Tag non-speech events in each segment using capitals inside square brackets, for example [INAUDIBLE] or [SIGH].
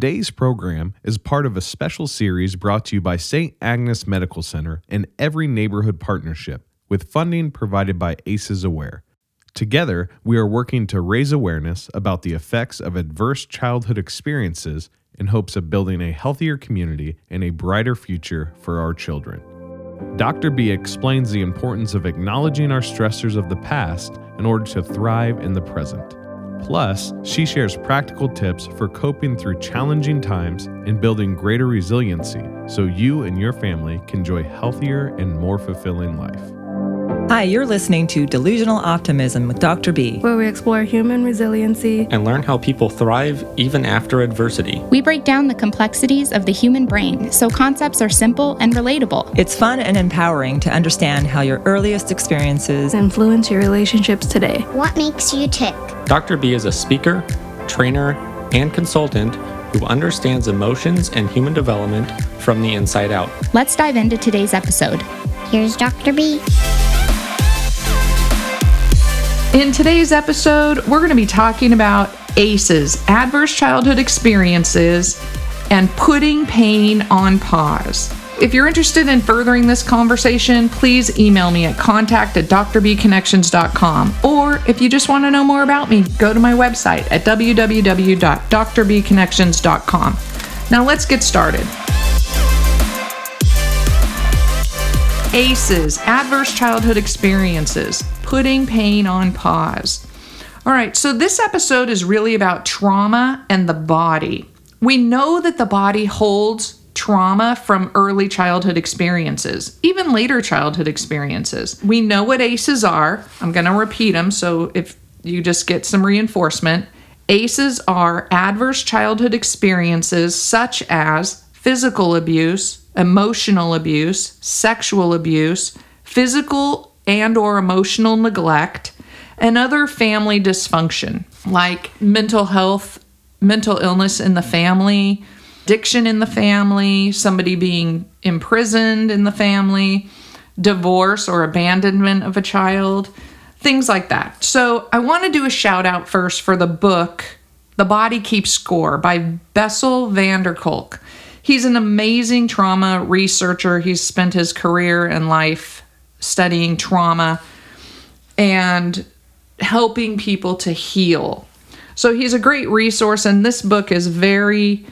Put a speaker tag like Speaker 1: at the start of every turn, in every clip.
Speaker 1: Today's program is part of a special series brought to you by St. Agnes Medical Center and Every Neighborhood Partnership, with funding provided by ACEs Aware. Together, we are working to raise awareness about the effects of adverse childhood experiences in hopes of building a healthier community and a brighter future for our children. Dr. B explains the importance of acknowledging our stressors of the past in order to thrive in the present. Plus, she shares practical tips for coping through challenging times and building greater resiliency so you and your family can enjoy healthier and more fulfilling life.
Speaker 2: Hi, you're listening to Delusional Optimism with Dr. B.
Speaker 3: where we explore human resiliency.
Speaker 4: and learn how people thrive even after adversity.
Speaker 5: We break down the complexities of the human brain so concepts are simple and relatable.
Speaker 2: It's fun and empowering to understand how your earliest experiences
Speaker 3: Influence your relationships today.
Speaker 6: What makes you tick?
Speaker 4: Dr. B is a speaker, trainer, and consultant who understands emotions and human development from the inside out.
Speaker 5: Let's dive into today's episode.
Speaker 6: Here's Dr. B.
Speaker 7: In today's episode, we're going to be talking about ACEs, adverse childhood experiences, and putting pain on pause. If you're interested in furthering this conversation, please email me at contact at drbconnections.com. Or if you just want to know more about me, go to my website at www.drbconnections.com. Now let's get started. ACEs, adverse childhood experiences, putting pain on pause. All right, so this episode is really about trauma and the body. We know that the body holds trauma from early childhood experiences, even later childhood experiences. We know what ACEs are. I'm going to repeat them so if you just get some reinforcement. ACEs are adverse childhood experiences such as physical abuse, emotional abuse, sexual abuse, physical and or emotional neglect, and other family dysfunction like mental health, mental illness in the family, addiction in the family, somebody being imprisoned in the family, divorce or abandonment of a child, things like that. So, I want to do a shout out first for the book The Body Keeps Score by Bessel van der Kolk. He's an amazing trauma researcher. He's spent his career and life studying trauma and helping people to heal. So he's a great resource, and this book is very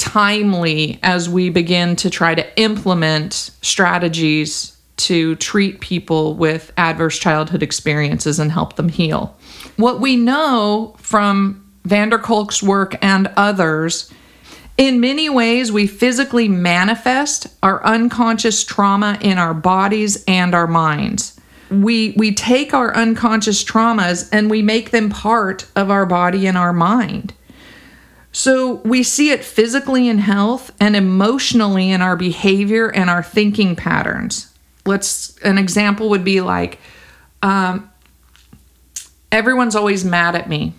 Speaker 7: timely as we begin to try to implement strategies to treat people with adverse childhood experiences and help them heal. What we know from van der Kolk's work and others, in many ways, we physically manifest our unconscious trauma in our bodies and our minds. We, we take our unconscious traumas and we make them part of our body and our mind. So we see it physically in health and emotionally in our behavior and our thinking patterns. Let's an example would be like, um, everyone's always mad at me.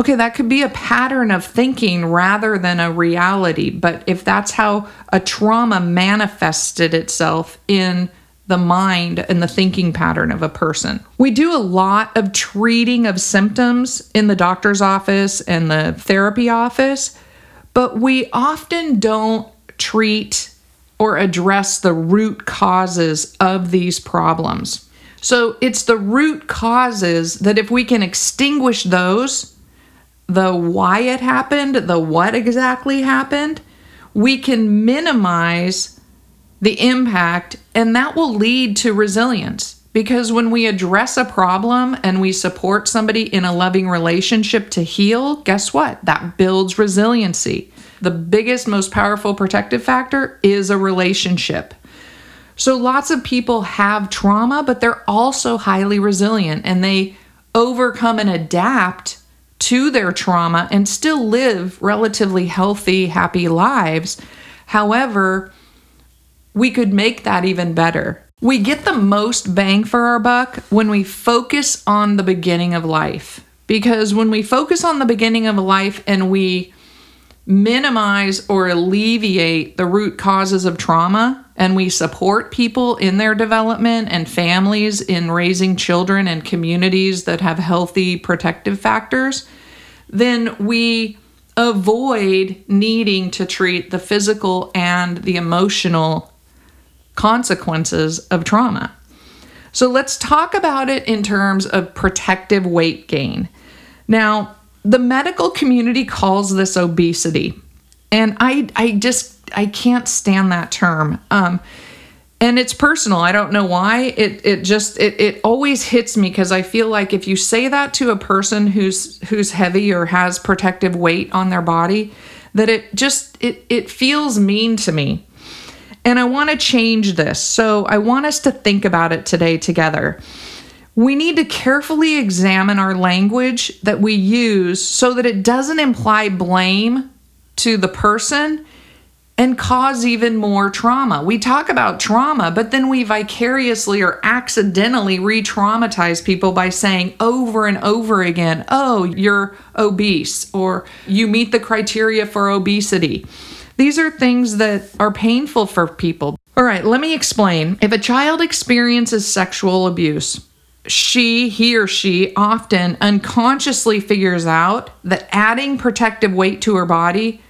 Speaker 7: Okay, that could be a pattern of thinking rather than a reality. But if that's how a trauma manifested itself in the mind and the thinking pattern of a person. We do a lot of treating of symptoms in the doctor's office and the therapy office, but we often don't treat or address the root causes of these problems. So it's the root causes that if we can extinguish those, the why it happened, the what exactly happened, we can minimize the impact, and that will lead to resilience. Because when we address a problem and we support somebody in a loving relationship to heal, guess what? That builds resiliency. The biggest, most powerful protective factor is a relationship. So lots of people have trauma, but they're also highly resilient and they overcome and adapt to their trauma and still live relatively healthy, happy lives. However, we could make that even better. We get the most bang for our buck when we focus on the beginning of life. Because when we focus on the beginning of life and we minimize or alleviate the root causes of trauma and we support people in their development and families in raising children and communities that have healthy protective factors, then we avoid needing to treat the physical and the emotional consequences of trauma. So let's talk about it in terms of protective weight gain. Now, the medical community calls this obesity. And I I just I can't stand that term. Um and it's personal. I don't know why. It it just it it always hits me because I feel like if you say that to a person who's who's heavy or has protective weight on their body, that it just it it feels mean to me. And I want to change this. So I want us to think about it today together. We need to carefully examine our language that we use so that it doesn't imply blame to the person and cause even more trauma. We talk about trauma, but then we vicariously or accidentally re traumatize people by saying over and over again, oh, you're obese, or you meet the criteria for obesity. These are things that are painful for people. All right, let me explain. If a child experiences sexual abuse, she, he or she often unconsciously figures out that adding protective weight to her body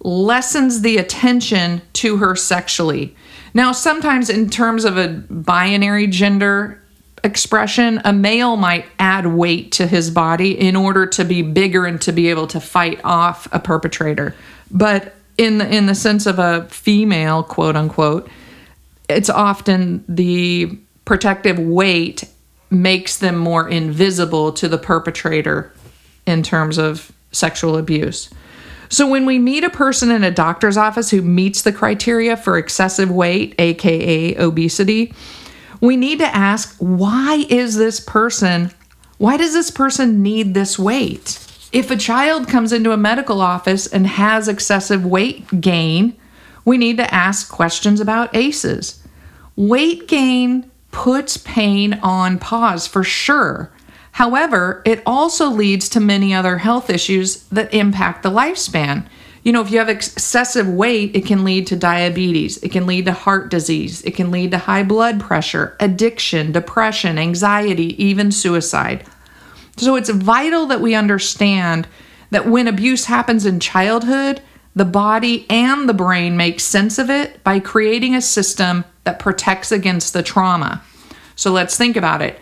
Speaker 7: lessens the attention to her sexually. Now, sometimes in terms of a binary gender expression, a male might add weight to his body in order to be bigger and to be able to fight off a perpetrator. But in the in the sense of a female, quote unquote, it's often the protective weight makes them more invisible to the perpetrator in terms of sexual abuse. So when we meet a person in a doctor's office who meets the criteria for excessive weight, aka obesity, we need to ask why is this person why does this person need this weight? If a child comes into a medical office and has excessive weight gain, we need to ask questions about ACEs. Weight gain puts pain on pause for sure. However, it also leads to many other health issues that impact the lifespan. You know, if you have excessive weight, it can lead to diabetes, it can lead to heart disease, it can lead to high blood pressure, addiction, depression, anxiety, even suicide. So it's vital that we understand that when abuse happens in childhood, the body and the brain make sense of it by creating a system that protects against the trauma. So let's think about it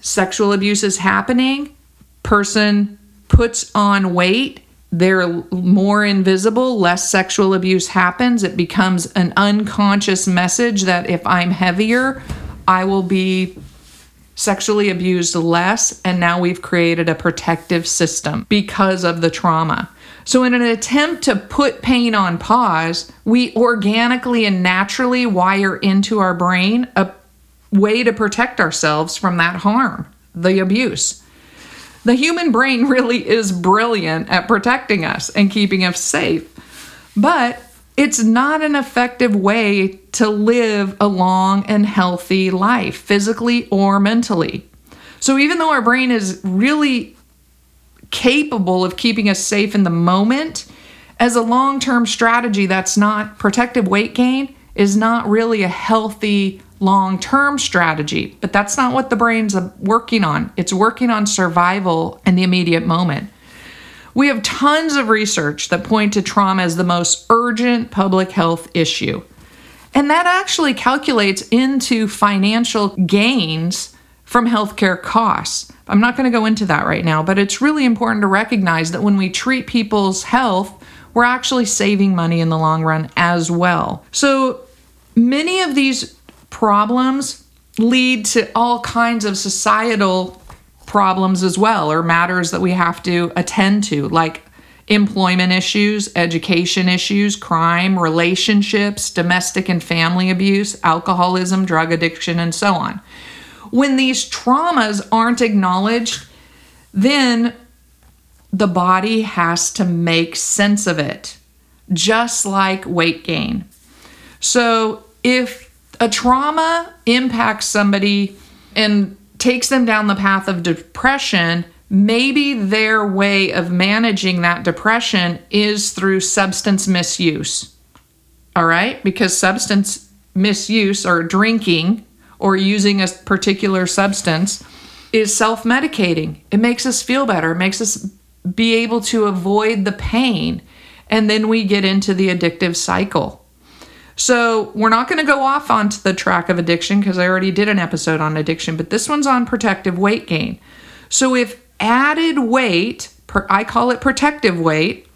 Speaker 7: sexual abuse is happening, person puts on weight, they're more invisible, less sexual abuse happens. It becomes an unconscious message that if I'm heavier, I will be sexually abused less. And now we've created a protective system because of the trauma. So, in an attempt to put pain on pause, we organically and naturally wire into our brain a way to protect ourselves from that harm, the abuse. The human brain [LAUGHS] really is brilliant at protecting us and keeping us safe, but it's not an effective way to live a long and healthy life, physically or mentally. So, even though our brain is really capable of keeping us safe in the moment, as a long term strategy, that's not protective weight gain, is not really a healthy long term strategy, but that's not what the brain's uh, working on. It's working on survival in the immediate moment. We have tons of research that point to trauma as the most urgent public health issue. And that actually calculates into financial gains from healthcare costs. I'm not going to go into that right now, but it's really important to recognize that when we treat people's health, we're actually saving money in the long run as well. So, many of these problems lead to all kinds of societal problems as well, or matters that we have to attend to, like employment issues, education issues, crime, relationships, domestic and family abuse, alcoholism, drug addiction, and so on. When these traumas aren't acknowledged, then the body has to make sense of it, just like weight gain. So if a trauma impacts somebody and takes them down the path of depression, maybe their way of managing that depression is through substance misuse. All right? Because substance misuse or drinking or using a particular substance is self medicating. It makes us feel better, it makes us be able to avoid the pain. And then we get into the addictive cycle. So, we're not going to go off onto the track of addiction because I already did an episode on addiction, but this one's on protective weight gain. So, if added weight, I call it protective weight,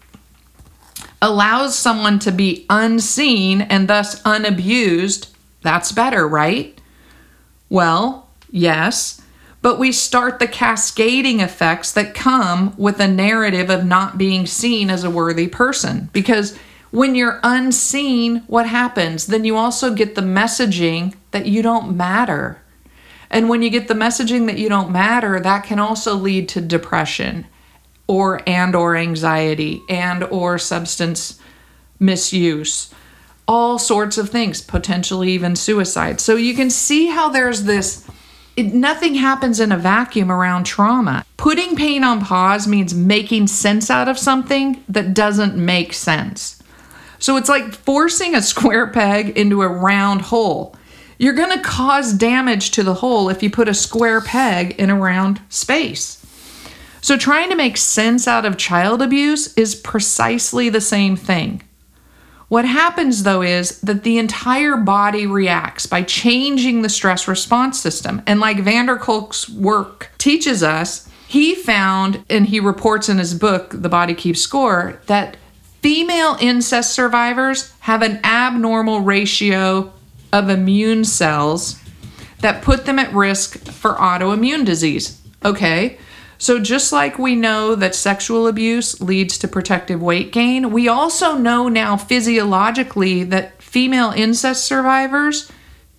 Speaker 7: allows someone to be unseen and thus unabused, that's better, right? Well, yes, but we start the cascading effects that come with a narrative of not being seen as a worthy person because when you're unseen, what happens? Then you also get the messaging that you don't matter. And when you get the messaging that you don't matter, that can also lead to depression or and or anxiety and or substance misuse. All sorts of things, potentially even suicide. So you can see how there's this it, nothing happens in a vacuum around trauma. Putting pain on pause means making sense out of something that doesn't make sense. So it's like forcing a square peg into a round hole. You're going to cause damage to the hole if you put a square peg in a round space. So, trying to make sense out of child abuse is precisely the same thing. What happens though is that the entire body reacts by changing the stress response system. And like van der Kolk's work teaches us, he found, and he reports in his book, The Body Keeps Score, that Female incest survivors have an abnormal ratio of immune cells that put them at risk for autoimmune disease. Okay, so just like we know that sexual abuse leads to protective weight gain, we also know now physiologically that female incest survivors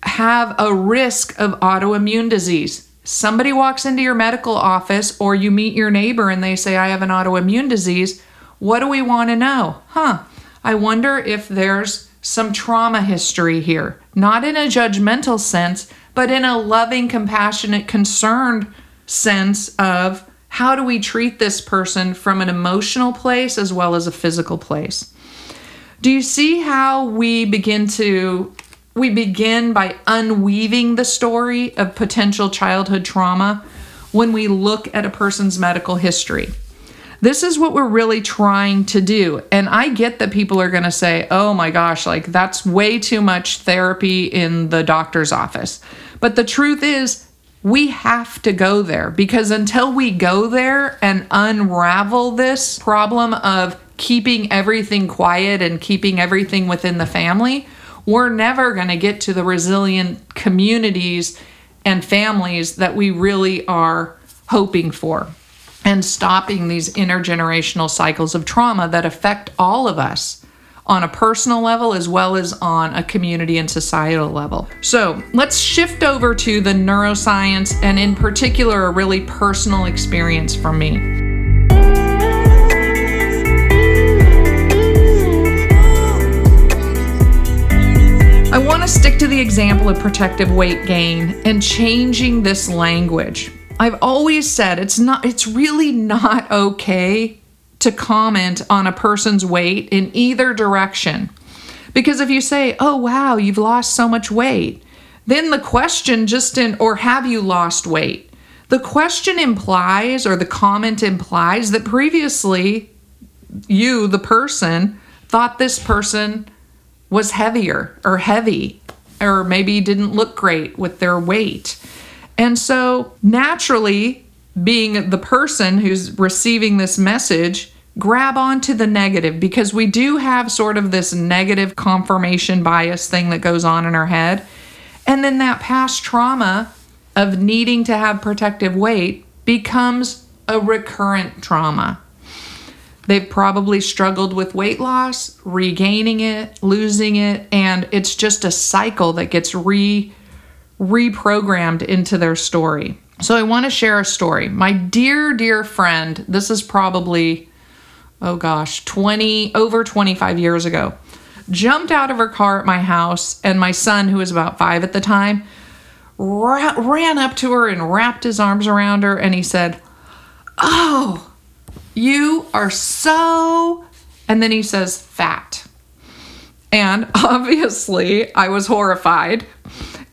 Speaker 7: have a risk of autoimmune disease. Somebody walks into your medical office or you meet your neighbor and they say, I have an autoimmune disease what do we want to know? Huh, I wonder if there's some trauma history here, not in a judgmental sense, but in a loving, compassionate, concerned sense of how do we treat this person from an emotional place as well as a physical place. Do you see how we begin to we begin by unweaving the story of potential childhood trauma when we look at a person's medical history? This is what we're really trying to do. And I get that people are going to say, oh my gosh, like that's way too much therapy in the doctor's office. But the truth is, we have to go there because until we go there and unravel this problem of keeping everything quiet and keeping everything within the family, we're never going to get to the resilient communities and families that we really are hoping for and stopping these intergenerational cycles of trauma that affect all of us on a personal level as well as on a community and societal level. So let's shift over to the neuroscience and, in particular, a really personal experience for me. I want to stick to the example of protective weight gain and changing this language. I've always said it's not it's really not okay to comment on a person's weight in either direction. Because if you say, "Oh wow, you've lost so much weight," then the question just in or have you lost weight? The question implies or the comment implies that previously you, the person, thought this person was heavier or heavy or maybe didn't look great with their weight. And so, naturally, being the person who's receiving this message, grab onto the negative because we do have sort of this negative confirmation bias thing that goes on in our head. And then that past trauma of needing to have protective weight becomes a recurrent trauma. They've probably struggled with weight loss, regaining it, losing it, and it's just a cycle that gets re reprogrammed into their story. So I want to share a story. My dear, dear friend, this is probably, oh gosh, 20, over 25 years ago, jumped out of her car at my house, and my son, who was about five at the time, ra- ran up to her and wrapped his arms around her, and he said, Oh, you are so. And then he says, fat. And [LAUGHS] obviously, I was horrified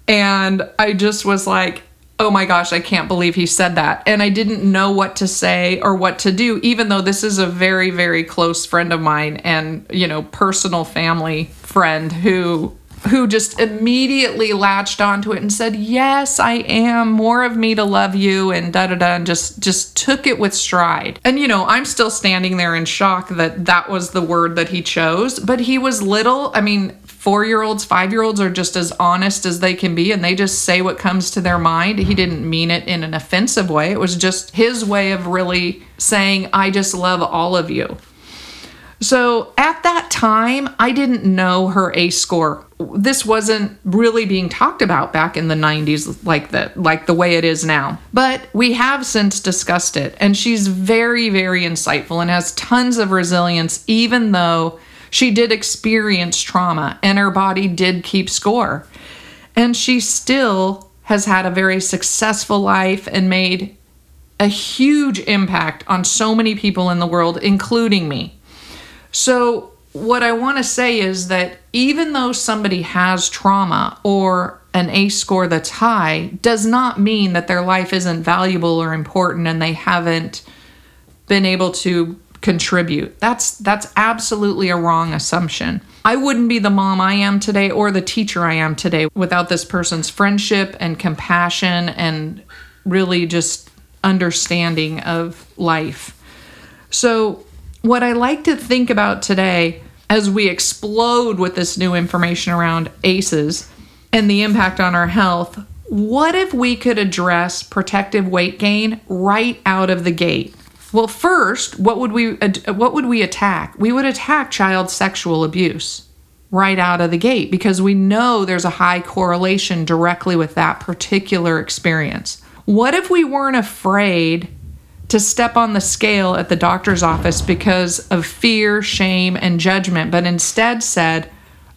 Speaker 7: and I just was like, oh my gosh, I can't believe he said that. And I didn't know what to say or what to do, even though this is a very, very close friend of mine and, you know, personal family friend who who just immediately latched onto it and said, "Yes, I am. More of me to love you," and da da da, and just just took it with stride. And you know, I'm still standing there in shock that that was the word that he chose. But he was little. I mean, four year olds, five year olds are just as honest as they can be, and they just say what comes to their mind. He didn't mean it in an offensive way. It was just his way of really saying, "I just love all of you." So at that time, I didn't know her A score. This wasn't really being talked about back in the 90s like the like the way it is now. But we have since discussed it and she's very very insightful and has tons of resilience even though she did experience trauma and her body did keep score. And she still has had a very successful life and made a huge impact on so many people in the world including me. So, what I want to say is that even though somebody has trauma or an ACE score that's high, does not mean that their life isn't valuable or important and they haven't been able to contribute. That's that's absolutely a wrong assumption. I wouldn't be the mom I am today or the teacher I am today without this person's friendship and compassion and really just understanding of life. So what I like to think about today as we explode with this new information around ACEs and the impact on our health, what if we could address protective weight gain right out of the gate? Well, first, what would we what would we attack? We would attack child sexual abuse right out of the gate because we know there's a high correlation directly with that particular experience. What if we weren't afraid to step on the scale at the doctor's office because of fear, shame, and judgment, but instead said,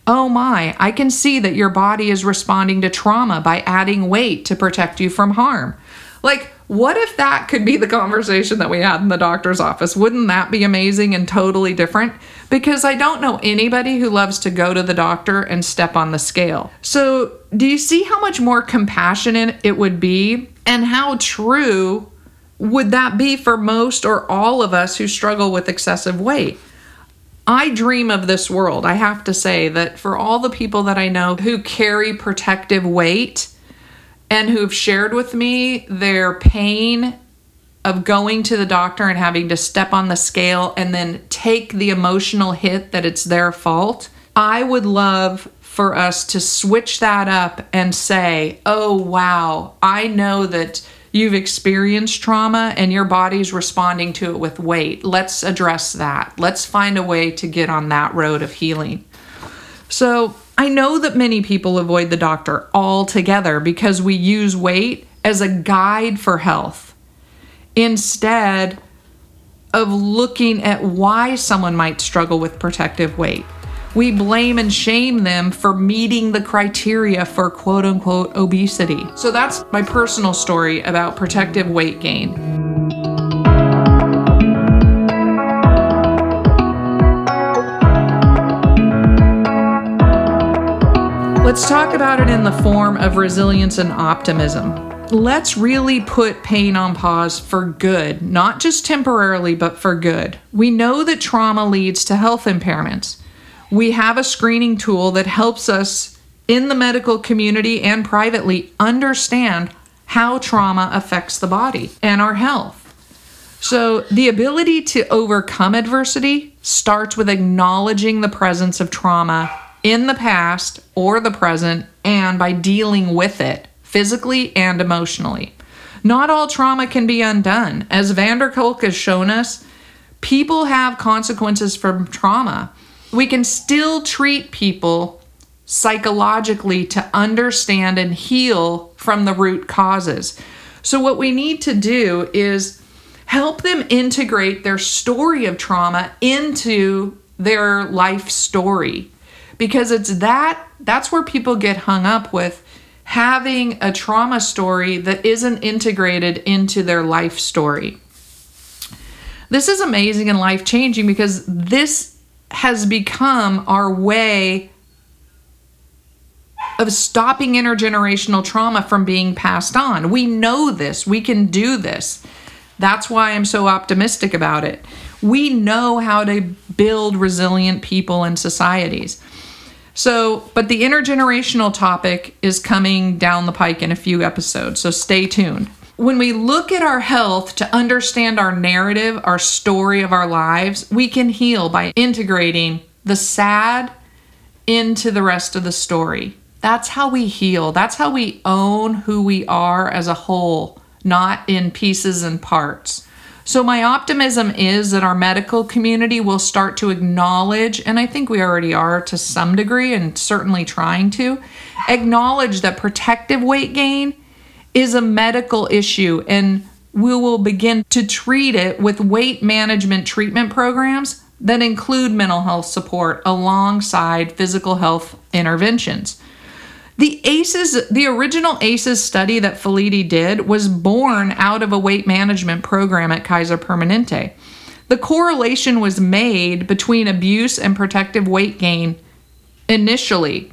Speaker 7: Oh my, I can see that your body is responding to trauma by adding weight to protect you from harm. Like, what if that could be the conversation that we had in the doctor's office? Wouldn't that be amazing and totally different? Because I don't know anybody who loves to go to the doctor and step on the scale. So, do you see how much more compassionate it would be and how true would that be for most or all of us who struggle with excessive weight? I dream of this world. I have to say that for all the people that I know who carry protective weight and who've shared with me their pain of going to the doctor and having to step on the scale and then take the emotional hit that it's their fault, I would love for us to switch that up and say, oh, wow, I know that you've experienced trauma and your body's responding to it with weight. Let's address that. Let's find a way to get on that road of healing. So, I know that many people avoid the doctor altogether because we use weight as a guide for health instead of looking at why someone might struggle with protective weight we blame and shame them for meeting the criteria for quote unquote obesity. So that's my personal story about protective weight gain. Let's talk about it in the form of resilience and optimism. Let's really put pain on pause for good, not just temporarily, but for good. We know that trauma leads to health impairments we have a screening tool that helps us in the medical community and privately understand how trauma affects the body and our health. So, the ability to overcome adversity starts with acknowledging the presence of trauma in the past or the present and by dealing with it physically and emotionally. Not all trauma can be undone. As van der Kolk has shown us, people have consequences from trauma we can still treat people psychologically to understand and heal from the root causes. So, what we need to do is help them integrate their story of trauma into their life story because it's that that's where people get hung up with having a trauma story that isn't integrated into their life story. This is amazing and life changing because this has become our way of stopping intergenerational trauma from being passed on. We know this, we can do this. That's why I'm so optimistic about it. We know how to build resilient people and societies. So, but the intergenerational topic is coming down the pike in a few episodes, so stay tuned. When we look at our health to understand our narrative, our story of our lives, we can heal by integrating the sad into the rest of the story. That's how we heal. That's how we own who we are as a whole, not in pieces and parts. So, my optimism is that our medical community will start to acknowledge, and I think we already are to some degree, and certainly trying to, acknowledge that protective weight gain is a medical issue and we will begin to treat it with weight management treatment programs that include mental health support alongside physical health interventions. The ACEs, the original ACEs study that Felitti did was born out of a weight management program at Kaiser Permanente. The correlation was made between abuse and protective weight gain initially.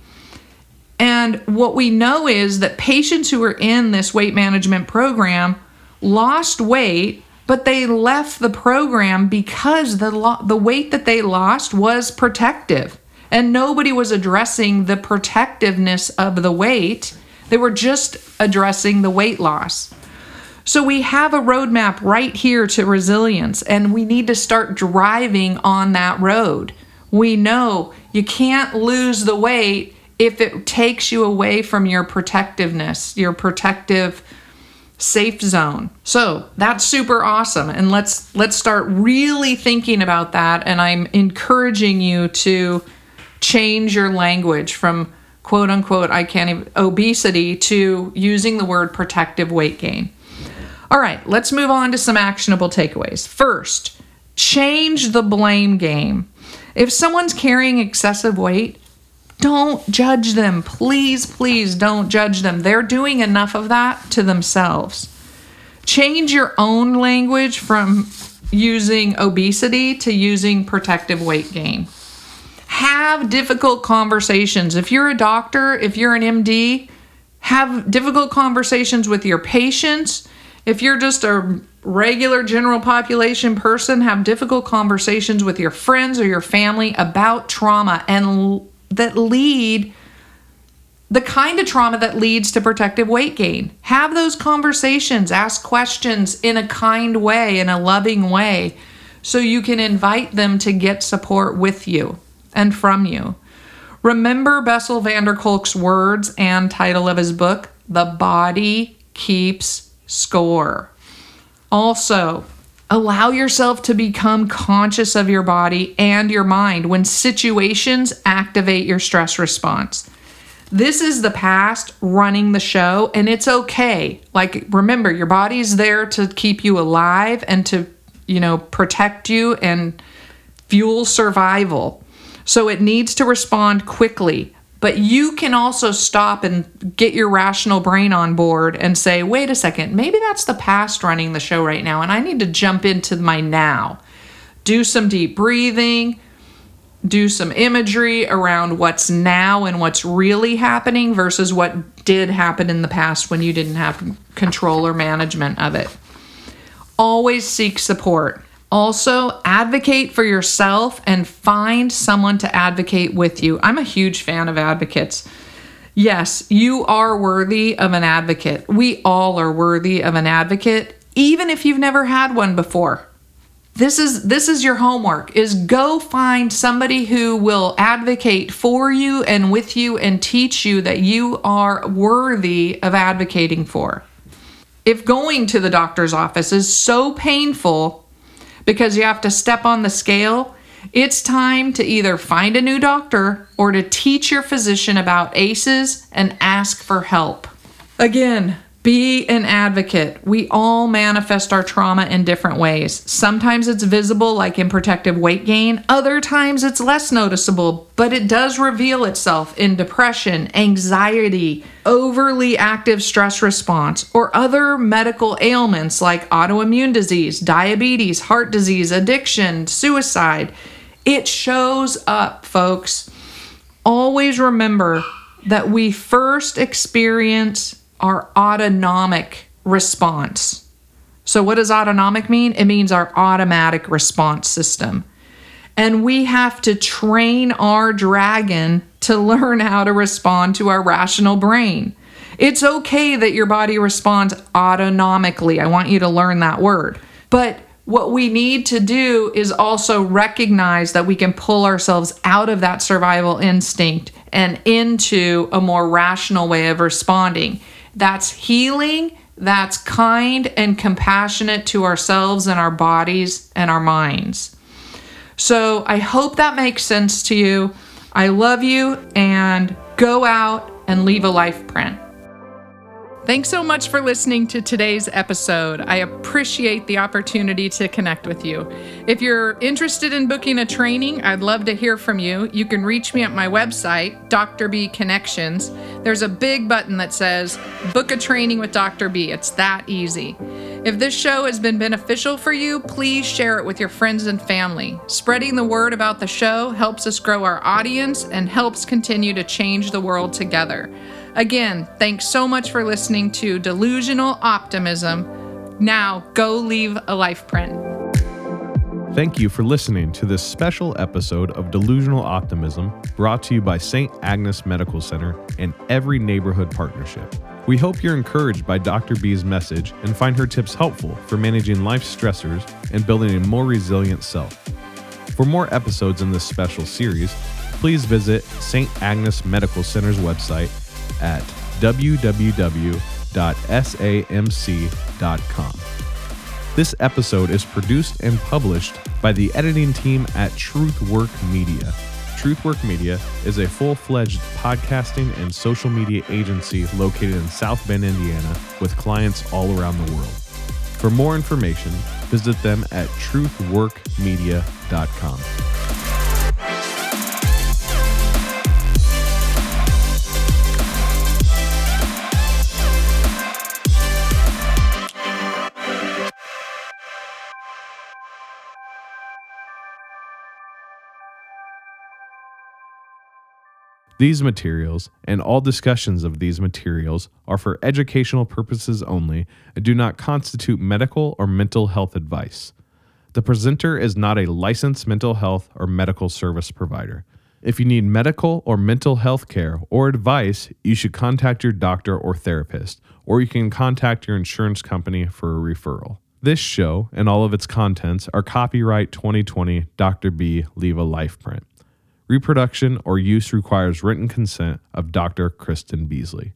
Speaker 7: And what we know is that patients who were in this weight management program lost weight, but they left the program because the lo- the weight that they lost was protective and nobody was addressing the protectiveness of the weight. They were just addressing the weight loss. So we have a roadmap right here to resilience, and we need to start driving on that road. We know you can't lose the weight if it takes you away from your protectiveness, your protective safe zone. So that's super awesome. And let's let's start really thinking about that. And I'm encouraging you to change your language from quote unquote, I can't even, obesity to using the word protective weight gain. All right, let's move on to some actionable takeaways. First, change the blame game. If someone's carrying excessive weight, don't judge them. Please, please don't judge them. They're doing enough of that to themselves. Change your own language from using obesity to using protective weight gain have difficult conversations. If you're a doctor, if you're an MD, have difficult conversations with your patients. If you're just a regular general population person, have difficult conversations with your friends or your family about trauma and l- that lead the kind of trauma that leads to protective weight gain. Have those conversations, ask questions in a kind way, in a loving way, so you can invite them to get support with you and from you. Remember Bessel van der Kolk's words and title of his book, The Body Keeps Score. Also, allow yourself to become conscious of your body and your mind when situations activate your stress response. This is the past running the show, and it's okay. Like, remember, your body's there to keep you alive and to, you know, protect you and fuel survival. So it needs to respond quickly. But you can also stop and get your rational brain on board and say, wait a second, maybe that's the past running the show right now, and I need to jump into my now. Do some deep breathing, do some imagery around what's now and what's really happening versus what did happen in the past when you didn't have control or management of it. Always seek support. Also, advocate for yourself and find someone to advocate with you. I'm a huge fan of advocates. Yes, you are worthy of an advocate. We all are worthy of an advocate, even if you've never had one before. This is this is your homework is go find somebody who will advocate for you and with you and teach you that you are worthy of advocating for. If going to the doctor's office is so painful because you have to step on the scale, it's time to either find a new doctor or to teach your physician about ACEs and ask for help. Again, be an advocate. We all manifest our trauma in different ways. Sometimes it's visible, like in protective weight gain. Other times it's less noticeable, but it does reveal itself in depression, anxiety, overly active stress response, or other medical ailments like autoimmune disease, diabetes, heart disease, addiction, suicide. It shows up, folks. Always remember that we first experience our autonomic response. So, what does autonomic mean? It means our automatic response system. And we have to train our dragon to learn how to respond to our rational brain. It's okay that your body responds autonomically. I want you to learn that word. But what we need to do is also recognize that we can pull ourselves out of that survival instinct and into a more rational way of responding. That's healing, that's kind and compassionate to ourselves and our bodies and our minds. So I hope that makes sense to you. I love you and go out and leave a life print. Thanks so much for listening to today's episode. I appreciate the opportunity to connect with you. If you're interested in booking a training, I'd love to hear from you. You can reach me at my website, Dr. B Connections. There's a big button that says Book a Training with Dr. B. It's that easy. If this show has been beneficial for you, please share it with your friends and family. Spreading the word about the show helps us grow our audience and helps continue to change the world together. Again, thanks so much for listening to Delusional Optimism. Now, go leave a life print.
Speaker 1: Thank you for listening to this special episode of Delusional Optimism brought to you by St. Agnes Medical Center and Every Neighborhood Partnership. We hope you're encouraged by Dr. B's message and find her tips helpful for managing life stressors and building a more resilient self. For more episodes in this special series, please visit St. Agnes Medical Center's website at www.samc.com. This episode is produced and published by the editing team at Truthwork Media. Truthwork Media is a full fledged podcasting and social media agency located in South Bend, Indiana, with clients all around the world. For more information, visit them at truthworkmedia.com. These materials and all discussions of these materials are for educational purposes only and do not constitute medical or mental health advice. The presenter is not a licensed mental health or medical service provider. If you need medical or mental health care or advice, you should contact your doctor or therapist, or you can contact your insurance company for a referral. This show and all of its contents are copyright 2020 Dr. B Leave a Life print. Reproduction or use requires written consent of Dr. Kristen Beasley.